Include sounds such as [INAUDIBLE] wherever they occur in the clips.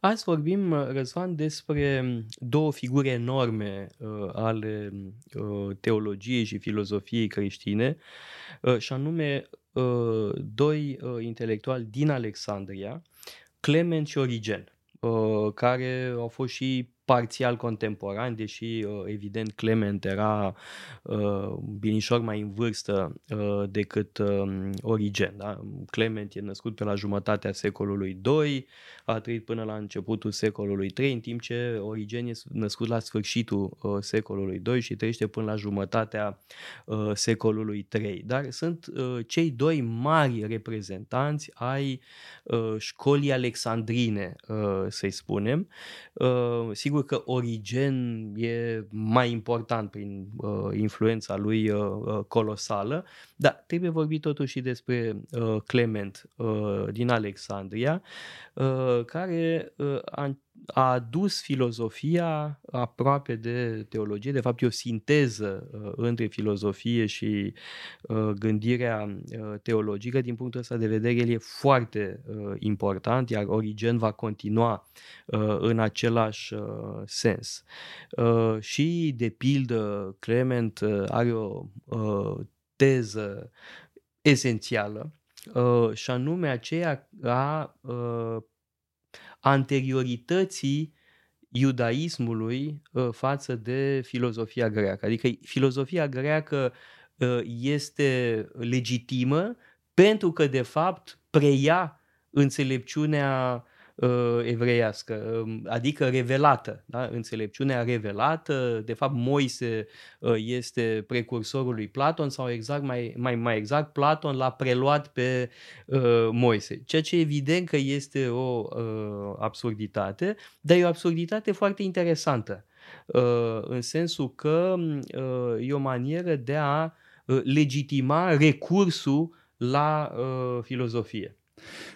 Azi vorbim, Răzvan, despre două figuri enorme uh, ale uh, teologiei și filozofiei creștine, uh, și anume uh, doi uh, intelectuali din Alexandria, Clement și Origen, uh, care au fost și parțial contemporan, deși uh, evident Clement era uh, binișor mai în vârstă uh, decât uh, Origen. Da? Clement e născut pe la jumătatea secolului II, a trăit până la începutul secolului III, în timp ce Origen e născut la sfârșitul uh, secolului II și trăiește până la jumătatea uh, secolului III. Dar sunt uh, cei doi mari reprezentanți ai uh, școlii alexandrine, uh, să-i spunem. Uh, sigur Sigur că Origen e mai important prin uh, influența lui uh, uh, colosală, dar trebuie vorbit totuși și despre uh, Clement uh, din Alexandria, uh, care uh, a a adus filozofia aproape de teologie, de fapt e o sinteză uh, între filozofie și uh, gândirea uh, teologică. Din punctul ăsta de vedere, el e foarte uh, important, iar Origen va continua uh, în același uh, sens. Uh, și, de pildă, Clement uh, are o uh, teză esențială, uh, și anume aceea a uh, anteriorității iudaismului uh, față de filozofia greacă. Adică filozofia greacă uh, este legitimă pentru că, de fapt, preia înțelepciunea uh, evreiască, um, adică revelată, da? înțelepciunea revelată, de fapt Moise uh, este precursorul lui Platon sau exact mai, mai, mai exact Platon l-a preluat pe uh, Moise, ceea ce evident că este o uh, absurditate, dar e o absurditate foarte interesantă, uh, în sensul că uh, e o manieră de a uh, legitima recursul la uh, filozofie.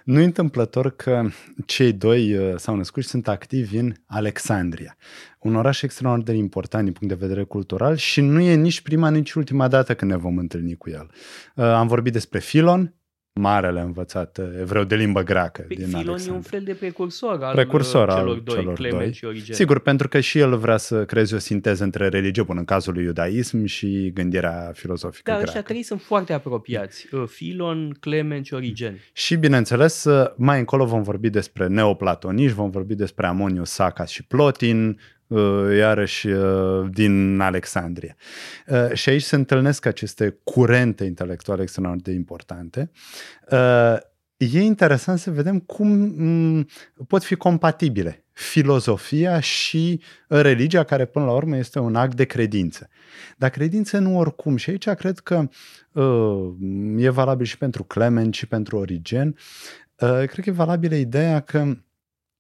Nu e întâmplător că cei doi uh, s-au născut și sunt activi în Alexandria, un oraș extraordinar de important din punct de vedere cultural și nu e nici prima, nici ultima dată când ne vom întâlni cu el. Uh, am vorbit despre Filon, marele învățat uh, evreu de limbă greacă Pe din Filon Alexandria. e un fel de precursor al Precursor uh, al celor doi, celor Clement doi. și Origen. Sigur, pentru că și el vrea să creeze o sinteză între religie, bun, în cazul lui iudaism și gândirea filozofică Dar greacă. ăștia trei sunt foarte apropiați. Uh, Filon, Clement și Origen. Și, bineînțeles, mai încolo vom vorbi despre neoplatoniști, vom vorbi despre Amonius Sacas și Plotin, uh, iarăși uh, din Alexandria. Uh, Și aici se întâlnesc aceste curente intelectuale extraordinar de importante. Uh, E interesant să vedem cum m, pot fi compatibile filozofia și religia, care până la urmă este un act de credință. Dar credință nu oricum. Și aici cred că uh, e valabil și pentru Clement și pentru Origen. Uh, cred că e valabilă ideea că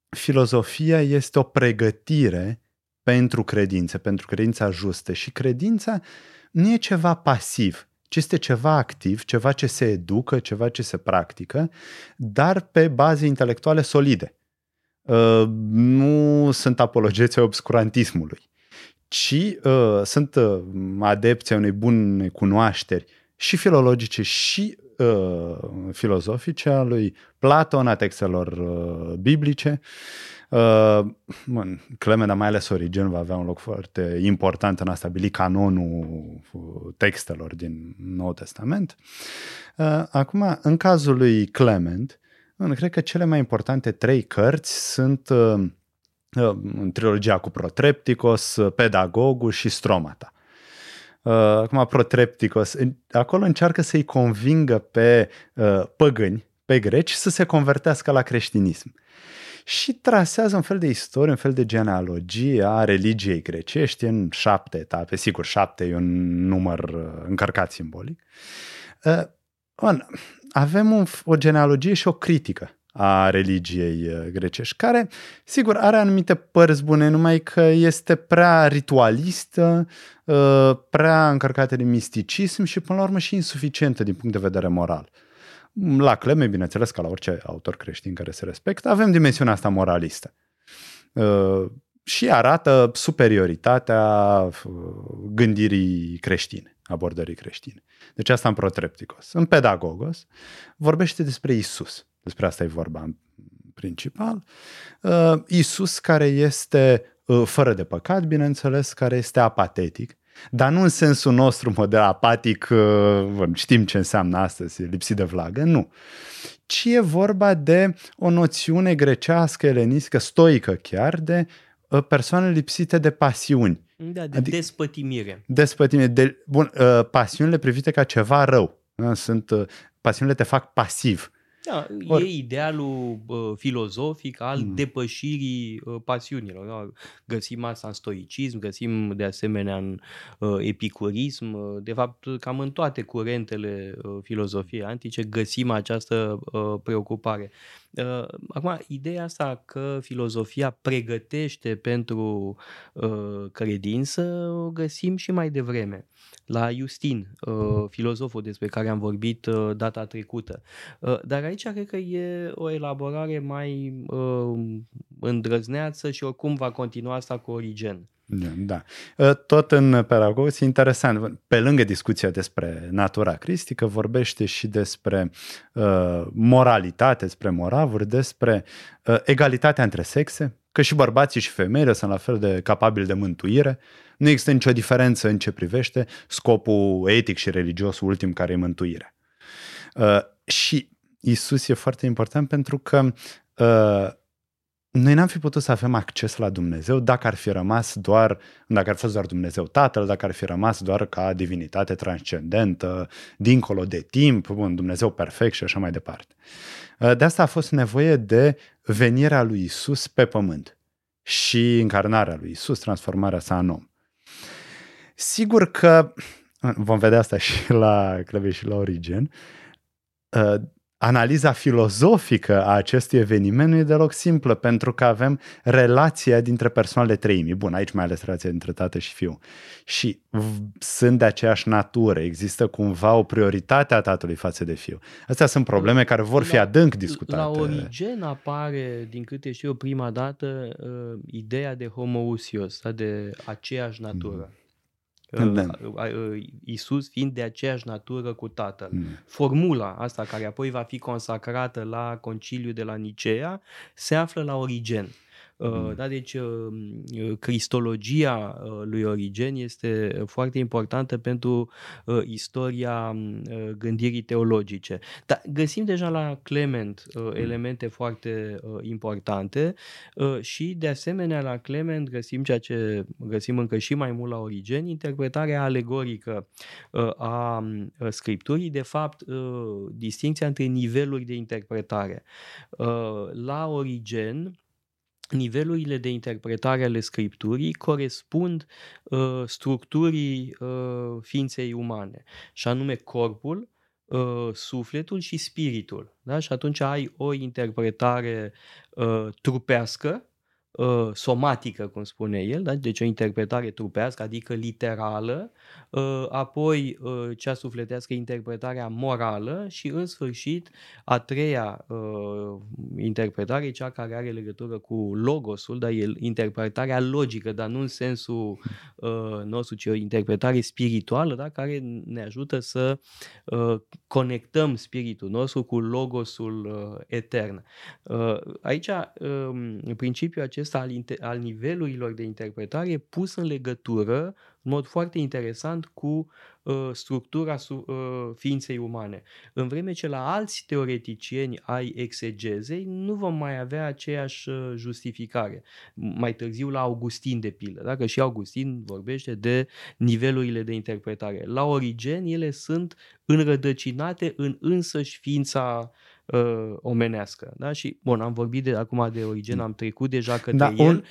filozofia este o pregătire pentru credință, pentru credința justă. Și credința nu e ceva pasiv, ci este ceva activ, ceva ce se educă, ceva ce se practică, dar pe baze intelectuale solide. Uh, nu sunt apologeții obscurantismului, ci uh, sunt uh, adepții unei bune cunoașteri și filologice și uh, filozofice a lui Platon, a textelor uh, biblice. Uh, bun, Clement, dar mai ales Origen, va avea un loc foarte important în a stabili canonul uh, textelor din Noul Testament. Uh, acum, în cazul lui Clement, bun, cred că cele mai importante trei cărți sunt uh, uh, trilogia cu Protrepticos, uh, Pedagogul și Stromata. Uh, acum, Protrepticos, în- acolo încearcă să-i convingă pe uh, păgâni, pe greci, să se convertească la creștinism. Și trasează un fel de istorie, un fel de genealogie a religiei grecești în șapte etape. Sigur, șapte e un număr uh, încărcat simbolic. Uh, bun, avem un, o genealogie și o critică a religiei uh, grecești, care, sigur, are anumite părți bune, numai că este prea ritualistă, uh, prea încărcată de misticism și, până la urmă, și insuficientă din punct de vedere moral. La Cleme, bineînțeles, ca la orice autor creștin care se respectă, avem dimensiunea asta moralistă. Uh, și arată superioritatea uh, gândirii creștine, abordării creștine. Deci asta în Protrepticos. În Pedagogos vorbește despre Isus. Despre asta e vorba în principal, uh, Isus care este uh, fără de păcat, bineînțeles, care este apatetic, dar nu în sensul nostru model apatic, uh, știm ce înseamnă astăzi, lipsit de vlagă, nu. Ci e vorba de o noțiune grecească, elenistică, stoică chiar, de uh, persoane lipsite de pasiuni. Da, de adică, despătimire. Despătimire. De, bun, uh, pasiunile privite ca ceva rău. Sunt, pasiunile te fac pasiv. Da, Or... e idealul uh, filozofic al mm. depășirii uh, pasiunilor. Da? Găsim asta în stoicism, găsim de asemenea în uh, epicurism, uh, de fapt cam în toate curentele uh, filozofiei antice găsim această uh, preocupare. Uh, acum, ideea asta că filozofia pregătește pentru uh, credință o găsim și mai devreme la Justin, uh, filozoful despre care am vorbit uh, data trecută. Uh, dar aici cred că e o elaborare mai îndrăzneață și oricum va continua asta cu Origen. Da. Tot în Peragos, interesant, pe lângă discuția despre natura cristică, vorbește și despre uh, moralitate, despre moravuri, despre uh, egalitatea între sexe, că și bărbații și femeile sunt la fel de capabili de mântuire. Nu există nicio diferență în ce privește scopul etic și religios ultim care e mântuirea. Uh, și Isus e foarte important pentru că uh, noi n-am fi putut să avem acces la Dumnezeu dacă ar fi rămas doar, dacă ar fi fost doar Dumnezeu Tatăl, dacă ar fi rămas doar ca divinitate transcendentă, dincolo de timp, un Dumnezeu perfect și așa mai departe. Uh, de asta a fost nevoie de venirea lui Isus pe pământ și încarnarea lui Isus, transformarea sa în om. Sigur că vom vedea asta și la Cleve și la Origen, uh, analiza filozofică a acestui eveniment nu e deloc simplă, pentru că avem relația dintre persoanele treimii. Bun, aici mai ales relația dintre tată și fiu. Și sunt de aceeași natură, există cumva o prioritate a tatălui față de fiu. Astea sunt probleme care vor fi la, adânc discutate. La Origen apare, din câte știu eu, prima dată, uh, ideea de homoousios, de aceeași natură. Mm. Da. Isus fiind de aceeași natură cu Tatăl. Mm. Formula asta care apoi va fi consacrată la conciliul de la Nicea se află la Origen. Mm. Da, deci uh, uh, cristologia uh, lui Origen este foarte importantă pentru istoria gândirii teologice. Dar găsim deja la Clement mm. elemente foarte importante și de asemenea la Clement găsim ceea ce găsim încă și mai mult la Origen, interpretarea alegorică a scripturii, de fapt distinția între niveluri de interpretare. La Origen nivelurile de interpretare ale scripturii corespund uh, structurii uh, ființei umane, și anume corpul, uh, sufletul și spiritul. Da? Și atunci ai o interpretare uh, trupească uh, somatică, cum spune el, da? deci o interpretare trupească, adică literală, uh, apoi uh, cea sufletească interpretarea morală și în sfârșit a treia uh, interpretare, cea care are legătură cu logosul, dar e interpretarea logică, dar nu în sensul uh, nostru, ci o interpretare spirituală, da? care ne ajută să uh, conectăm spiritul nostru cu logosul uh, etern. Uh, aici, uh, principiul acesta acesta al, al nivelurilor de interpretare e pus în legătură, în mod foarte interesant, cu uh, structura su, uh, ființei umane. În vreme ce la alți teoreticieni ai exegezei nu vom mai avea aceeași uh, justificare. Mai târziu la Augustin, de pildă, dacă și Augustin vorbește de nivelurile de interpretare. La Origen, ele sunt înrădăcinate în însăși ființa uh, omenească. Da? Și, bun, am vorbit de acum de Origen, am trecut deja către da, el, un...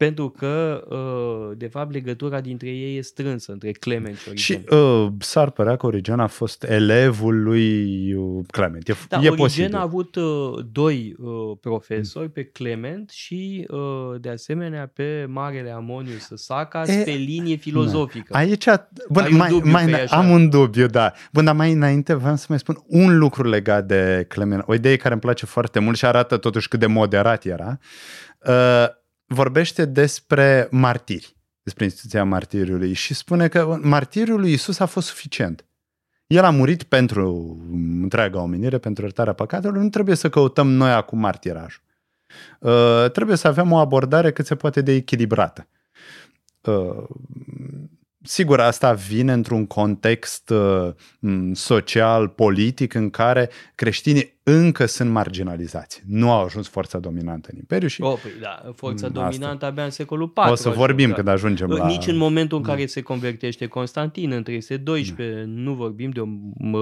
pentru că, uh, de fapt, legătura dintre ei e strânsă, între Clement și Origen. Și uh, s-ar părea că Origen a fost elevul lui uh, Clement. E, da, e Origen posibil. a avut uh, doi uh, profesori, pe Clement și, uh, de asemenea, pe Marele Amonius Sacas, e, pe linie filozofică. Da. Aici, bun, mai, mai, mai am un dubiu, da. Bun, dar mai înainte vreau să mai spun un lucru legat de Clement. O idee care îmi place foarte mult și arată totuși cât de moderat era. Uh, vorbește despre martiri despre instituția martiriului și spune că martiriul lui Isus a fost suficient. El a murit pentru întreaga omenire, pentru iertarea păcatelor, nu trebuie să căutăm noi acum martirajul. Uh, trebuie să avem o abordare cât se poate de echilibrată. Uh, Sigur, asta vine într-un context uh, social, politic, în care creștinii încă sunt marginalizați. Nu au ajuns forța dominantă în Imperiu și... Oh, păi da, forța asta. dominantă abia în secolul IV. O să vorbim da. când ajungem la... Nici în momentul în da. care se convertește Constantin în 312, da. nu vorbim de o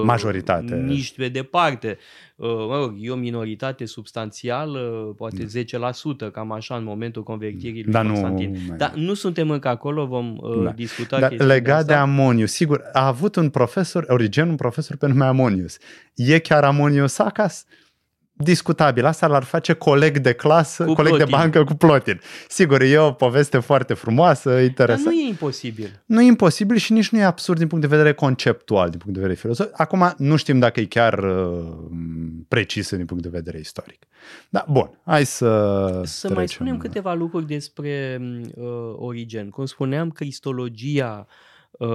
majoritate. Nici pe departe. Uh, mă rog, e o minoritate substanțială, poate da. 10%, cam așa, în momentul convertirii lui da, Constantin. Nu, Dar nu suntem încă acolo, vom uh, da. discuta da, Legat de, de Amonius, sigur, a avut un profesor, Origen, un profesor pe nume Amonius. E chiar Amonius Acas? discutabil. Asta l-ar face coleg de clasă, cu coleg plotin. de bancă cu plotin. Sigur, e o poveste foarte frumoasă, interesantă. Dar nu e imposibil. Nu e imposibil și nici nu e absurd din punct de vedere conceptual, din punct de vedere filozofic. Acum, nu știm dacă e chiar uh, precisă din punct de vedere istoric. Da, bun, hai să Să mai spunem câteva lucruri despre uh, Origen. Cum spuneam, cristologia uh, uh,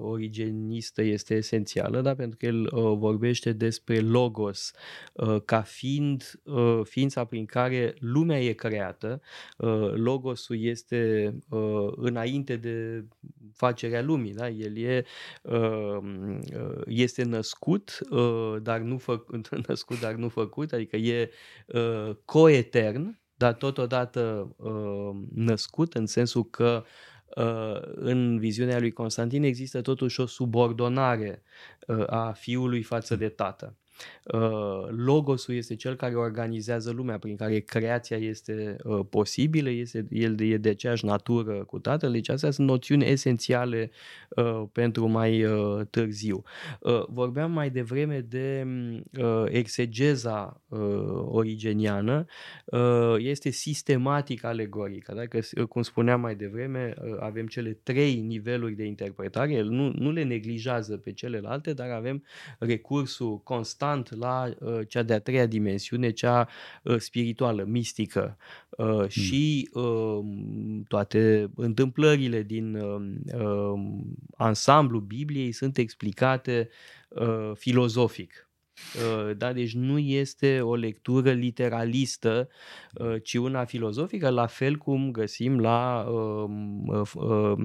origenistă este esențială, da? pentru că el uh, vorbește despre logos uh, ca fiind uh, ființa prin care lumea e creată. Uh, logosul este uh, înainte de facerea lumii, da? el e, uh, uh, este născut, uh, dar nu făcut, [LAUGHS] născut, dar nu făcut, adică e uh, coetern, dar totodată uh, născut în sensul că uh, Uh, în viziunea lui Constantin există totuși o subordonare uh, a fiului față de tată. Uh, logosul este cel care organizează lumea, prin care creația este uh, posibilă, este, el e de aceeași natură cu tatăl, deci astea sunt noțiuni esențiale uh, pentru mai târziu. Vorbeam mai devreme de exegeza origeniană, este sistematic alegorică, dacă, cum spuneam mai devreme, avem cele trei niveluri de interpretare, el nu, nu le neglijează pe celelalte, dar avem recursul constant constant la uh, cea de-a treia dimensiune, cea uh, spirituală, mistică. Uh, hmm. Și uh, toate întâmplările din uh, uh, ansamblu Bibliei sunt explicate uh, filozofic. Uh, da, deci nu este o lectură literalistă, uh, ci una filozofică, la fel cum găsim la uh,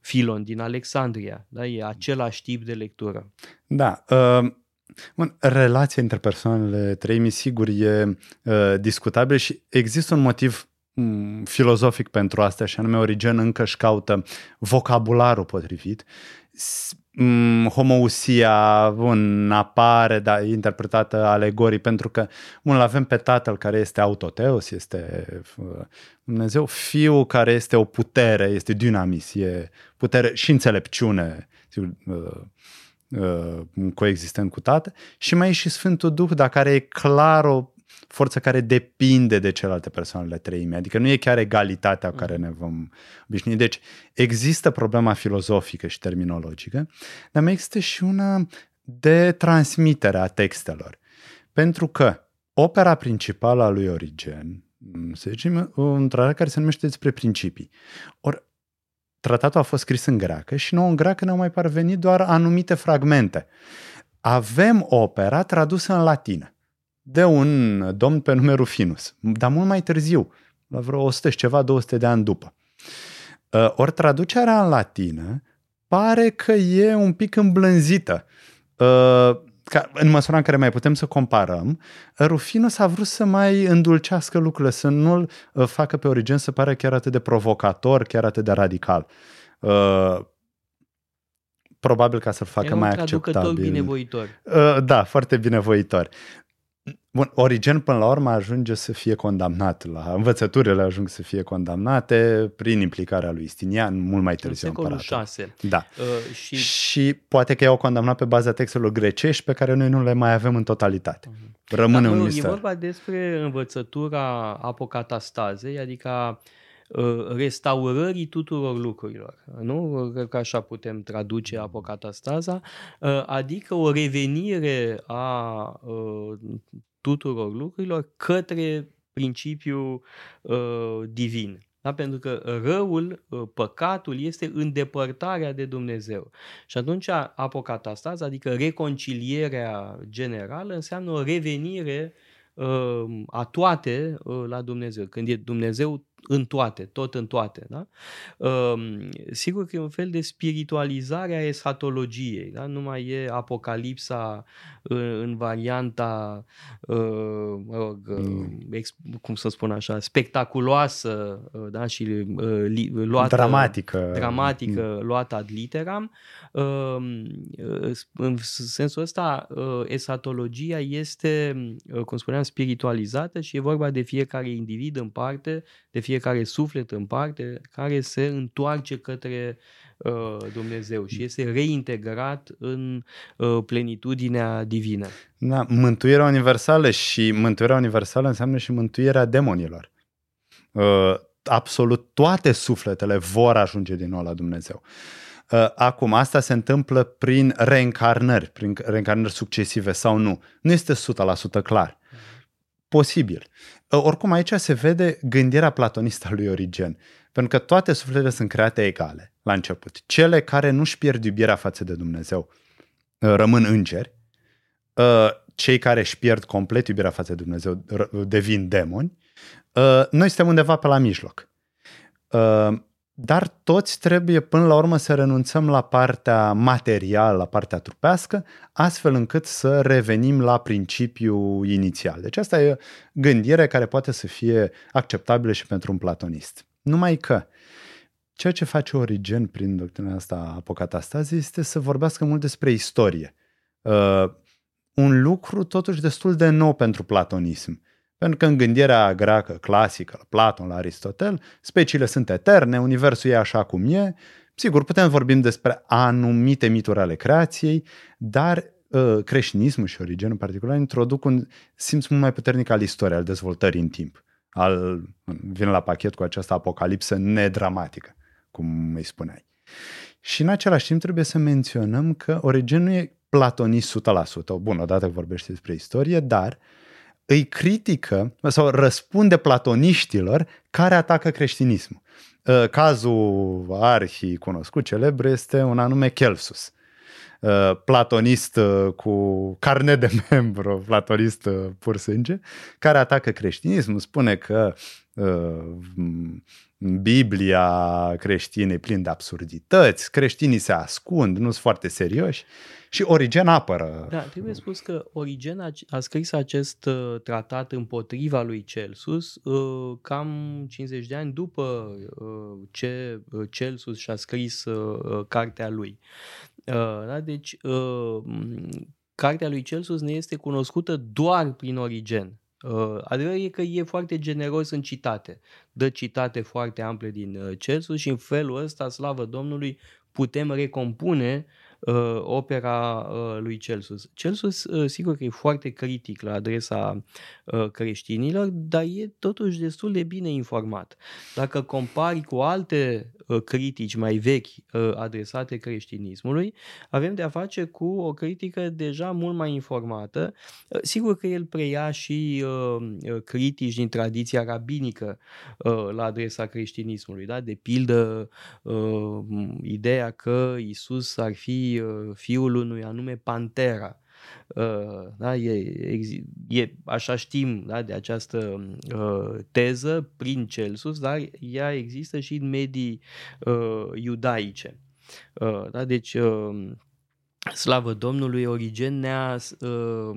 Filon din Alexandria. Da? E același tip de lectură. Da. Uh Bun, relația între persoanele treimi, sigur, e uh, discutabil și există un motiv um, filozofic pentru asta, și anume Origen încă își caută vocabularul potrivit. Um, homousia bun, apare, dar e interpretată alegorii, pentru că bun, avem pe tatăl care este autoteos, este uh, Dumnezeu, fiul care este o putere, este dinamis, e putere și înțelepciune, sigur, uh, uh, coexistând cu tată și mai e și Sfântul Duh, dar care e clar o forță care depinde de celelalte persoanele treime, adică nu e chiar egalitatea cu care ne vom obișnui. Deci există problema filozofică și terminologică, dar mai există și una de transmitere a textelor. Pentru că opera principală a lui Origen, să zicem, un tratat care se numește despre principii. Ori tratatul a fost scris în greacă și nouă în greacă ne-au mai parvenit doar anumite fragmente. Avem opera tradusă în latină de un domn pe nume Rufinus, dar mult mai târziu, la vreo 100 și ceva, 200 de ani după. Uh, ori traducerea în latină pare că e un pic îmblânzită. Uh, ca, în măsura în care mai putem să comparăm, Rufinus a vrut să mai îndulcească lucrurile, să nu-l uh, facă pe Origen să pare chiar atât de provocator, chiar atât de radical. Uh, probabil ca să-l facă mai acceptabil. binevoitor. Uh, da, foarte binevoitor. Bun, Origen până la urmă ajunge să fie condamnat la învățăturile ajung să fie condamnate prin implicarea lui Stinian mult mai târziu în secolul 6. Da. Uh, și... și poate că i-au condamnat pe baza textelor grecești pe care noi nu le mai avem în totalitate. Uh-huh. Rămâne Dar, un mister. E vorba despre învățătura apocatastazei, adică uh, restaurării tuturor lucrurilor. Nu? Cred că așa putem traduce apocatastaza, uh, adică o revenire a uh, tuturor lucrurilor către principiul uh, divin. Da? Pentru că răul, uh, păcatul, este îndepărtarea de Dumnezeu. Și atunci apocatastaz, adică reconcilierea generală, înseamnă o revenire a toate la Dumnezeu. Când e Dumnezeu în toate, tot în toate. Da? Sigur că e un fel de spiritualizare a esatologiei. Da? Nu mai e apocalipsa în varianta, mă rog, mm. cum să spun așa, spectaculoasă da? și luată, dramatică, dramatică mm. luată ad literam. În sensul ăsta, esatologia este, cum spuneam, spiritualizată și e vorba de fiecare individ în parte, de fiecare suflet în parte, care se întoarce către uh, Dumnezeu și este reintegrat în uh, plenitudinea divină. Da, mântuirea universală și mântuirea universală înseamnă și mântuirea demonilor. Uh, absolut toate sufletele vor ajunge din nou la Dumnezeu. Uh, acum, asta se întâmplă prin reîncarnări, prin reîncarnări succesive sau nu. Nu este 100% clar. Posibil. Ă, oricum aici se vede gândirea platonistă a lui Origen, pentru că toate sufletele sunt create egale la început. Cele care nu-și pierd iubirea față de Dumnezeu ă, rămân îngeri, ă, cei care își pierd complet iubirea față de Dumnezeu devin demoni, noi suntem undeva pe la mijloc. Dar toți trebuie până la urmă să renunțăm la partea materială, la partea trupească, astfel încât să revenim la principiul inițial. Deci asta e gândire care poate să fie acceptabilă și pentru un platonist. Numai că ceea ce face Origen prin doctrina asta apocatastazii este să vorbească mult despre istorie. Uh, un lucru totuși destul de nou pentru platonism. Pentru că în gândirea greacă clasică, la Platon, la Aristotel, speciile sunt eterne, universul e așa cum e. Sigur, putem vorbi despre anumite mituri ale creației, dar uh, creștinismul și Origen în particular introduc un simț mult mai puternic al istoriei, al dezvoltării în timp. Al, vin la pachet cu această apocalipsă nedramatică, cum îi spuneai. Și în același timp trebuie să menționăm că Origen nu e platonist 100%. Bun, odată vorbește despre istorie, dar uh, îi critică sau răspunde platoniștilor care atacă creștinismul. Uh, cazul arhi cunoscut, celebru, este un anume Celsus. Uh, platonist uh, cu carne de membru, [LAUGHS] platonist pur sânge, care atacă creștinismul, spune că Biblia creștină e plin de absurdități, creștinii se ascund, nu sunt foarte serioși și Origen apără. Da, trebuie spus că Origen a, a scris acest uh, tratat împotriva lui Celsus uh, cam 50 de ani după uh, ce uh, Celsus și-a scris uh, uh, cartea lui. Uh, da? Deci, uh, cartea lui Celsus ne este cunoscută doar prin Origen. Uh, adevărul e că e foarte generos în citate. Dă citate foarte ample din uh, Celsus și în felul ăsta, slavă Domnului, putem recompune uh, opera uh, lui Celsus. Celsus, uh, sigur că e foarte critic la adresa uh, creștinilor, dar e totuși destul de bine informat. Dacă compari cu alte uh, critici mai vechi uh, adresate creștinismului, avem de a face cu o critică deja mult mai informată. Uh, sigur că el preia și uh, uh critici din tradiția rabinică uh, la adresa creștinismului, da? de pildă uh, ideea că Isus ar fi Uh, fiul unui anume Pantera. Uh, da, e, e, așa știm da, de această uh, teză prin Celsus, dar ea există și în medii uh, iudaice. Uh, da, deci uh, Slavă Domnului, Origen ne-a uh,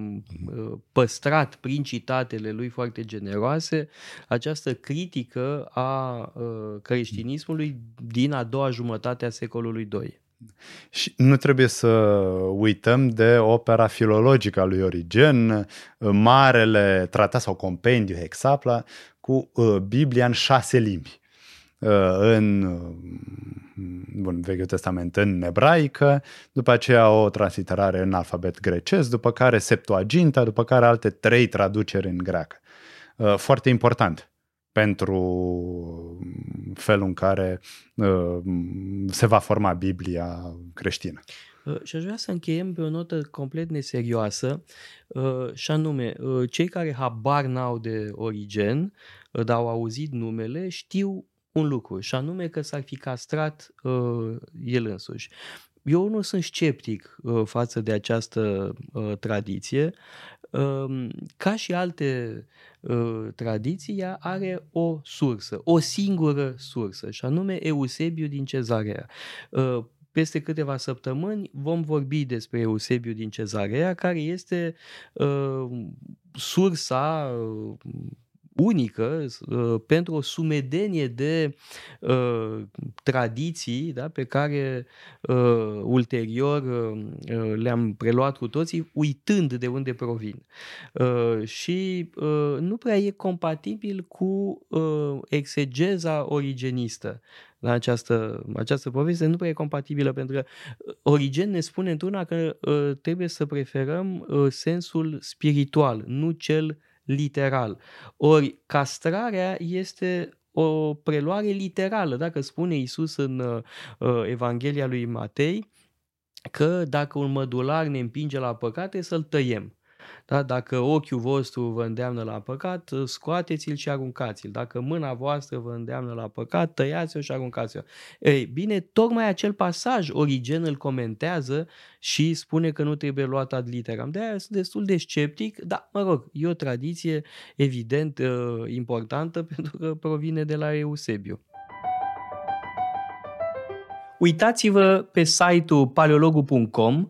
păstrat prin citatele lui foarte generoase această critică a uh, creștinismului din a doua jumătate a secolului II. Și nu trebuie să uităm de opera filologică a lui Origen, marele tratat sau compendiu Hexapla cu uh, Biblia în șase limbi. Uh, în bun, Vechiul Testament în ebraică, după aceea o transliterare în alfabet grecesc, după care Septuaginta, după care alte trei traduceri în greacă. Uh, foarte important pentru felul în care uh, se va forma Biblia creștină. Uh, și aș vrea să încheiem pe o notă complet neserioasă, uh, și anume, cei care habar n-au de Origen, dar au auzit numele, știu un lucru, și anume că s-ar fi castrat uh, el însuși. Eu nu sunt sceptic uh, față de această uh, tradiție. Uh, ca și alte uh, tradiții, ea are o sursă, o singură sursă, și anume Eusebiu din Cezarea. Uh, peste câteva săptămâni vom vorbi despre Eusebiu din Cezarea, care este uh, sursa uh, unică uh, pentru o sumedenie de uh, tradiții da, pe care uh, ulterior uh, uh, le-am preluat cu toții, uitând de unde provin. Uh, și uh, nu prea e compatibil cu uh, exegeza origenistă la această, această poveste nu prea e compatibilă pentru că uh, Origen ne spune într-una că uh, trebuie să preferăm uh, sensul spiritual, nu cel literal. Ori castrarea este o preluare literală. Dacă spune Isus în uh, uh, Evanghelia lui Matei că dacă un mădular ne împinge la păcate, să-l tăiem. Da? Dacă ochiul vostru vă îndeamnă la păcat, scoateți-l și aruncați-l. Dacă mâna voastră vă îndeamnă la păcat, tăiați-o și aruncați-o. Ei, bine, tocmai acel pasaj Origen îl comentează și spune că nu trebuie luat ad literam. De aia sunt destul de sceptic, dar, mă rog, e o tradiție evident uh, importantă [LAUGHS] pentru că provine de la Eusebiu. Uitați-vă pe site-ul paleologu.com